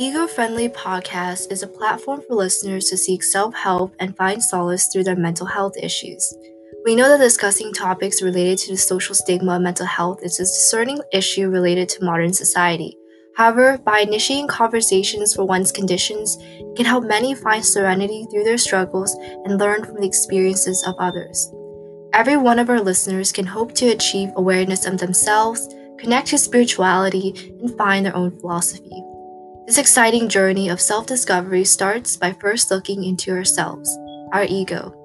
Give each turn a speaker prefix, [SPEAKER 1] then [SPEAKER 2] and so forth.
[SPEAKER 1] Ego Friendly Podcast is a platform for listeners to seek self help and find solace through their mental health issues. We know that discussing topics related to the social stigma of mental health is a discerning issue related to modern society. However, by initiating conversations for one's conditions, it can help many find serenity through their struggles and learn from the experiences of others. Every one of our listeners can hope to achieve awareness of themselves, connect to spirituality, and find their own philosophy. This exciting journey of self discovery starts by first looking into ourselves, our ego.